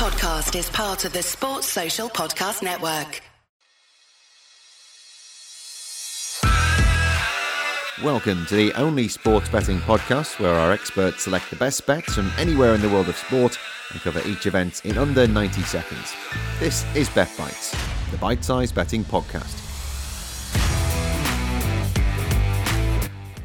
podcast is part of the Sports Social Podcast Network. Welcome to the only sports betting podcast where our experts select the best bets from anywhere in the world of sport and cover each event in under 90 seconds. This is Bet Bites, the bite sized betting podcast.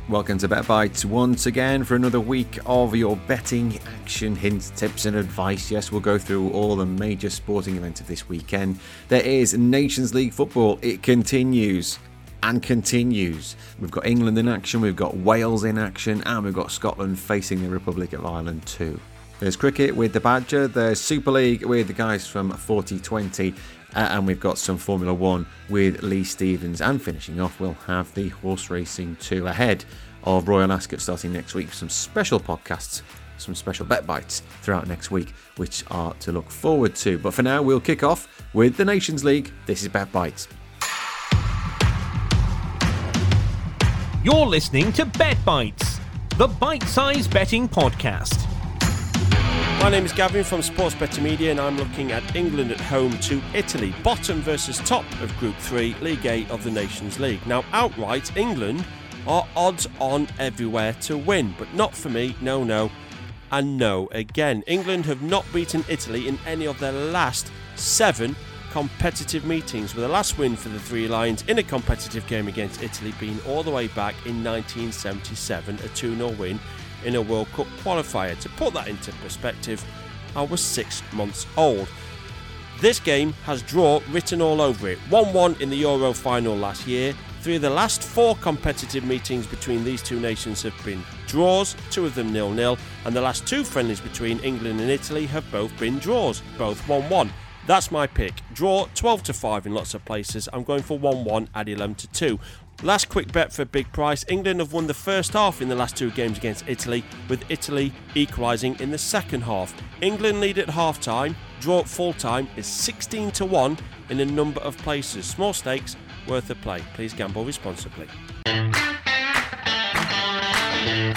Welcome to Bet Bites once again for another week of your betting action hints, tips, and advice. Yes, we'll go through all the major sporting events of this weekend. There is Nations League football, it continues and continues. We've got England in action, we've got Wales in action, and we've got Scotland facing the Republic of Ireland too. There's cricket with the Badger, there's Super League with the guys from 4020, uh, and we've got some Formula One with Lee Stevens. And finishing off, we'll have the horse racing two ahead of Royal Ascot starting next week. Some special podcasts, some special bet bites throughout next week, which are to look forward to. But for now, we'll kick off with the Nations League. This is Bet Bites. You're listening to Bet Bites, the bite sized betting podcast. My name is Gavin from Sports Betting Media, and I'm looking at England at home to Italy, bottom versus top of Group 3, League A of the Nations League. Now, outright, England are odds on everywhere to win, but not for me, no, no, and no again. England have not beaten Italy in any of their last seven competitive meetings, with the last win for the Three Lions in a competitive game against Italy being all the way back in 1977, a 2 0 win in a World Cup qualifier. To put that into perspective, I was six months old. This game has draw written all over it 1 1 in the Euro final last year. Three of the last four competitive meetings between these two nations have been draws, two of them nil nil, and the last two friendlies between England and Italy have both been draws, both 1 1. That's my pick. Draw 12 to 5 in lots of places. I'm going for 1 1 at 11 to 2. Last quick bet for big price. England have won the first half in the last two games against Italy, with Italy equalising in the second half. England lead at half time, draw at full time is 16 to 1 in a number of places. Small stakes, worth a play. Please gamble responsibly.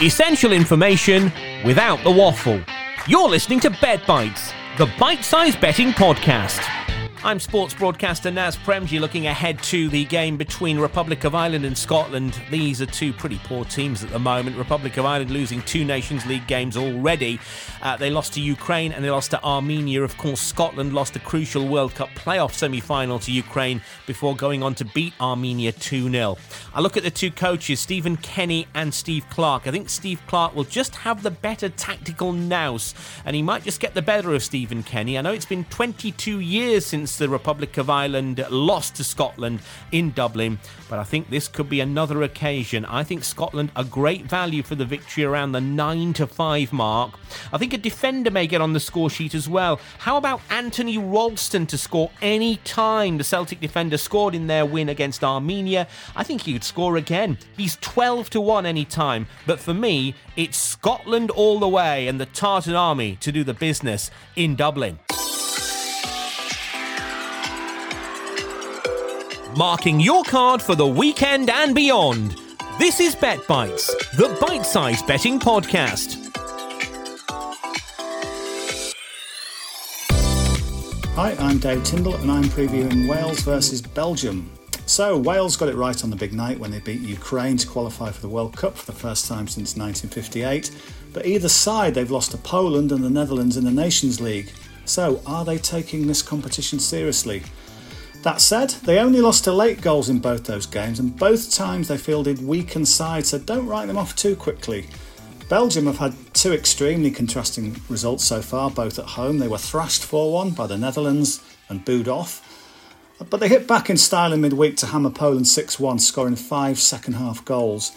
Essential information without the waffle. You're listening to Bet Bites, the bite sized betting podcast. I'm sports broadcaster Naz Premji looking ahead to the game between Republic of Ireland and Scotland. These are two pretty poor teams at the moment. Republic of Ireland losing two Nations League games already. Uh, they lost to Ukraine and they lost to Armenia. Of course, Scotland lost a crucial World Cup playoff semi final to Ukraine before going on to beat Armenia 2 0. I look at the two coaches, Stephen Kenny and Steve Clarke. I think Steve Clarke will just have the better tactical nous and he might just get the better of Stephen Kenny. I know it's been 22 years since the Republic of Ireland lost to Scotland in Dublin, but I think this could be another occasion. I think Scotland a great value for the victory around the 9 to 5 mark. I think a defender may get on the score sheet as well. How about Anthony Ralston to score any time the Celtic defender scored in their win against Armenia? I think he could score again. He's 12 to 1 any time, but for me, it's Scotland all the way and the Tartan Army to do the business in Dublin. Marking your card for the weekend and beyond. This is Bet Bites, the bite sized betting podcast. Hi, I'm Dave Tyndall and I'm previewing Wales versus Belgium. So, Wales got it right on the big night when they beat Ukraine to qualify for the World Cup for the first time since 1958. But either side, they've lost to Poland and the Netherlands in the Nations League. So, are they taking this competition seriously? That said, they only lost to late goals in both those games, and both times they fielded weakened sides, so don't write them off too quickly. Belgium have had two extremely contrasting results so far, both at home. They were thrashed 4 1 by the Netherlands and booed off. But they hit back in style in midweek to hammer Poland 6 1, scoring five second half goals.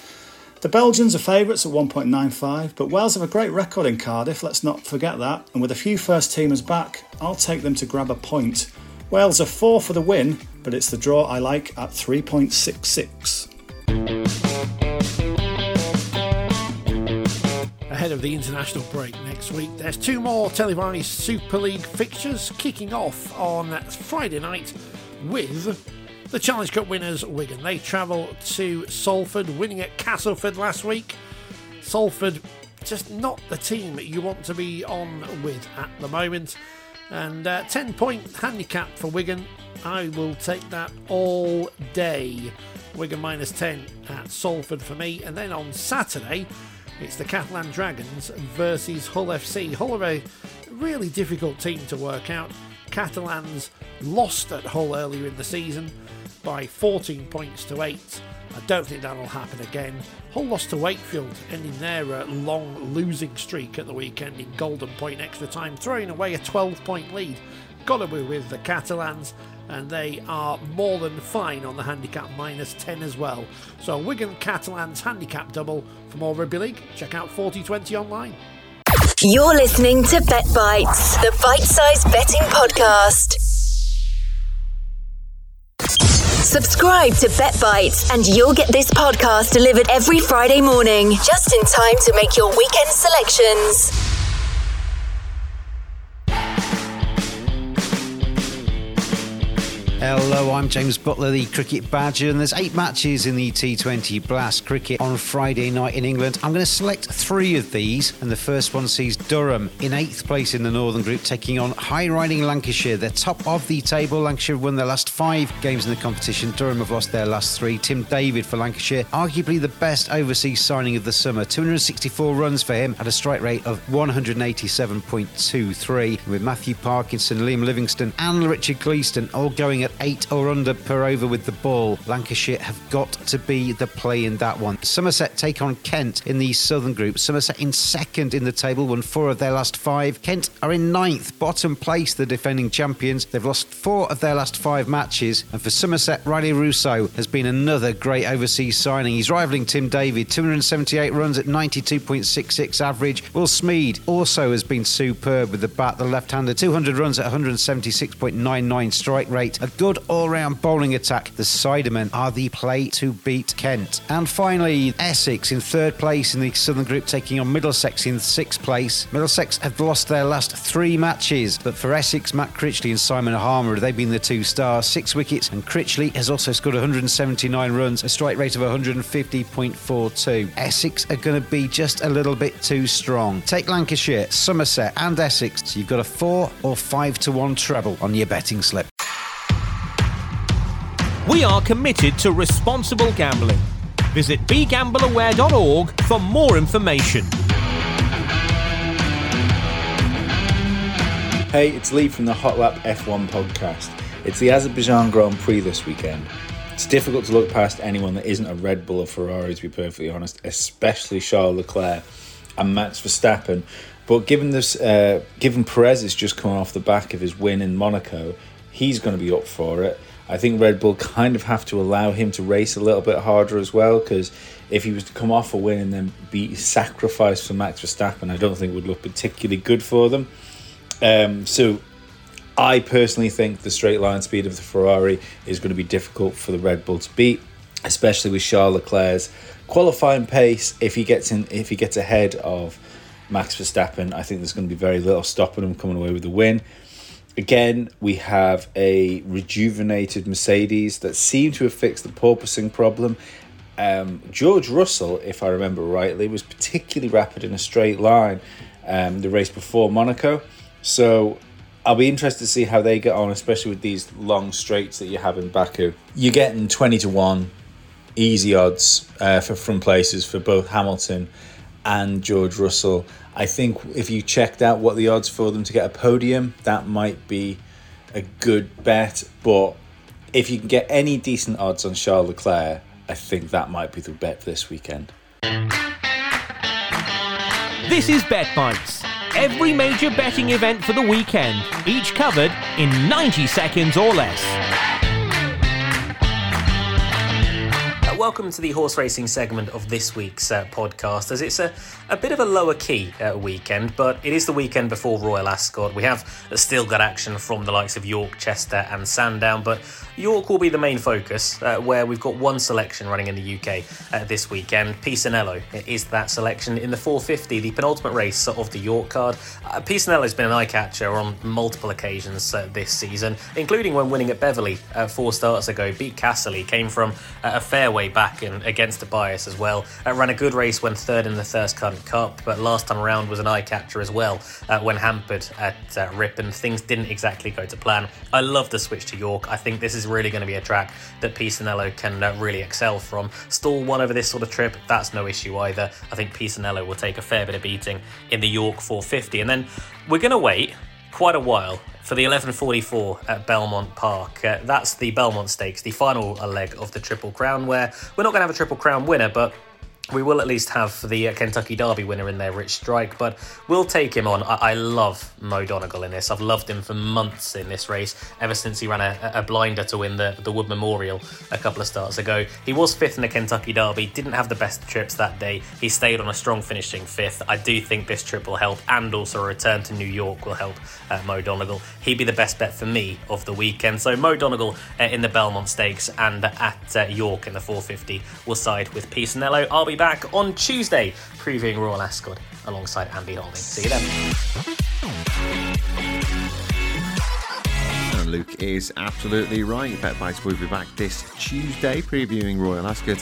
The Belgians are favourites at 1.95, but Wales have a great record in Cardiff, let's not forget that. And with a few first teamers back, I'll take them to grab a point. Wales are 4 for the win, but it's the draw I like at 3.66. Ahead of the international break next week, there's two more televised Super League fixtures kicking off on Friday night with the Challenge Cup winners Wigan. They travel to Salford, winning at Castleford last week. Salford, just not the team you want to be on with at the moment. And uh, 10 point handicap for Wigan. I will take that all day. Wigan minus 10 at Salford for me. And then on Saturday, it's the Catalan Dragons versus Hull FC. Hull are a really difficult team to work out. Catalans lost at Hull earlier in the season by 14 points to 8. I don't think that'll happen again. Hull lost to Wakefield, ending their uh, long losing streak at the weekend in Golden Point extra time, throwing away a 12 point lead. Got to be with the Catalans, and they are more than fine on the handicap minus 10 as well. So, Wigan Catalans handicap double for more rugby league. Check out 4020 online. You're listening to Bet Bites, the bite sized betting podcast. Subscribe to Bet Bites and you'll get this podcast delivered every Friday morning, just in time to make your weekend selections. Hello, I'm James Butler, the Cricket Badger, and there's eight matches in the T20 Blast Cricket on Friday night in England. I'm going to select three of these, and the first one sees Durham in eighth place in the Northern Group, taking on high riding Lancashire. They're top of the table. Lancashire won their last five games in the competition. Durham have lost their last three. Tim David for Lancashire, arguably the best overseas signing of the summer. 264 runs for him at a strike rate of 187.23, with Matthew Parkinson, Liam Livingstone, and Richard Gleeson all going at eight or under per over with the ball. Lancashire have got to be the play in that one. Somerset take on Kent in the Southern Group. Somerset in second in the table, won four of their last five. Kent are in ninth, bottom place, the defending champions. They've lost four of their last five matches. And for Somerset, Rilee Rossouw has been another great overseas signing. He's rivaling Tim David, 278 runs at 92.66 average. Will Smeed also has been superb with the bat, the left-hander, 200 runs at 176.99 strike rate. A good all-round bowling attack. The Cidermen are the play to beat Kent. And finally, Essex in third place in the Southern Group, taking on Middlesex in sixth place. Middlesex have lost their last three matches, but for Essex, Matt Critchley and Simon Harmer, they've been the two stars. Six wickets, and Critchley has also scored 179 runs, a strike rate of 150.42. Essex are going to be just a little bit too strong. Take Lancashire, Somerset, and Essex. So you've got a four or five to one treble on your betting slip. We are committed to responsible gambling. Visit begambleaware.org for more information. Hey, it's Lee from the Hot Lap F1 podcast. It's the Azerbaijan Grand Prix this weekend. It's difficult to look past anyone that isn't a Red Bull or Ferrari, to be perfectly honest, especially Charles Leclerc and Max Verstappen. But given this, uh, given Perez has just come off the back of his win in Monaco, he's going to be up for it. I think Red Bull kind of have to allow him to race a little bit harder as well, because if he was to come off a win and then be sacrificed for Max Verstappen, I don't think it would look particularly good for them. Um, so I personally think the straight line speed of the Ferrari is going to be difficult for the Red Bull to beat, especially with Charles Leclerc's qualifying pace. If he gets in, if he gets ahead of Max Verstappen, I think there's going to be very little stopping him coming away with the win. Again, we have a rejuvenated Mercedes that seem to have fixed the porpoising problem. Um, George Russell, if I remember rightly, was particularly rapid in a straight line um, the race before Monaco. So I'll be interested to see how they get on, especially with these long straights that you have in Baku. You're getting 20 to 1 easy odds uh, for from places for both Hamilton and George Russell. I think if you checked out what the odds for them to get a podium, that might be a good bet. But if you can get any decent odds on Charles Leclerc, I think that might be the bet this weekend. This is Bet Bites. Every major betting event for the weekend, each covered in 90 seconds or less. Welcome to the horse racing segment of this week's uh, podcast, as it's a, a bit of a lower key uh, weekend, but it is the weekend before Royal Ascot. We have still got action from the likes of York, Chester, and Sandown, but York will be the main focus, uh, where we've got one selection running in the UK uh, this weekend. Pisanello is that selection in the 450, the penultimate race of the York card. Uh, Pisanello's been an eye catcher on multiple occasions uh, this season, including when winning at Beverley uh, four starts ago. Beat Castley, came from a fairway back and against a bias as well. Uh, ran a good race when third in the Cunt Cup, but last time around was an eye catcher as well uh, when hampered at uh, Ripon. Things didn't exactly go to plan. I love the switch to York. I think this is really going to be a track that Pisanello can uh, really excel from. Stall one over this sort of trip, that's no issue either. I think Pisanello will take a fair bit of beating in the York 450. And then we're going to wait quite a while for the 1144 at Belmont Park. Uh, that's the Belmont Stakes, the final leg of the Triple Crown, where we're not going to have a Triple Crown winner, but we will at least have the uh, Kentucky Derby winner in there, Rich Strike, but we'll take him on. I, I, love Mo Donegal in this. I've loved him for months in this race, ever since he ran a, a, blinder to win the, the Wood Memorial a couple of starts ago. He was fifth in the Kentucky Derby, didn't have the best trips that day. He stayed on a strong finishing fifth. I do think this trip will help, and also a return to New York will help uh, Mo Donegal. He'd be the best bet for me of the weekend. So Mo Donegal uh, in the Belmont Stakes and at uh, York in the 450 will side with Pisanello. I'll be back on Tuesday previewing Royal Ascot alongside Andy Holding. See you then. Luke is absolutely right. Bet Bites will be back this Tuesday previewing Royal Ascot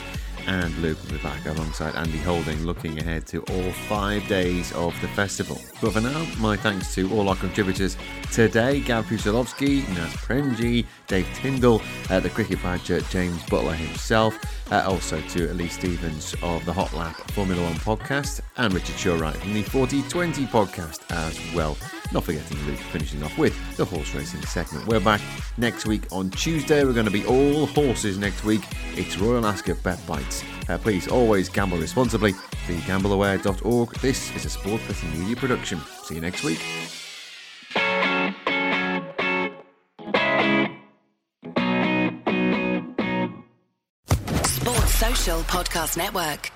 and Luke will be back alongside Andy Holding looking ahead to all five days of the festival. But for now, my thanks to all our contributors today Gav Pusilowski, Naz Premji, Dave Tyndall, uh, the cricket badger James Butler himself, uh, also to Elise Stevens of the Hot Lap Formula One podcast, and Richard Showright from the 4020 podcast as well. Not forgetting Luke finishing off with the horse racing segment. We're back next week on Tuesday. We're going to be all horses next week. It's Royal Ascot Bet Bites. Uh, please always gamble responsibly. BeGambleAware.org. This is a Sport Betting Media production. See you next week. Sports Social Podcast Network.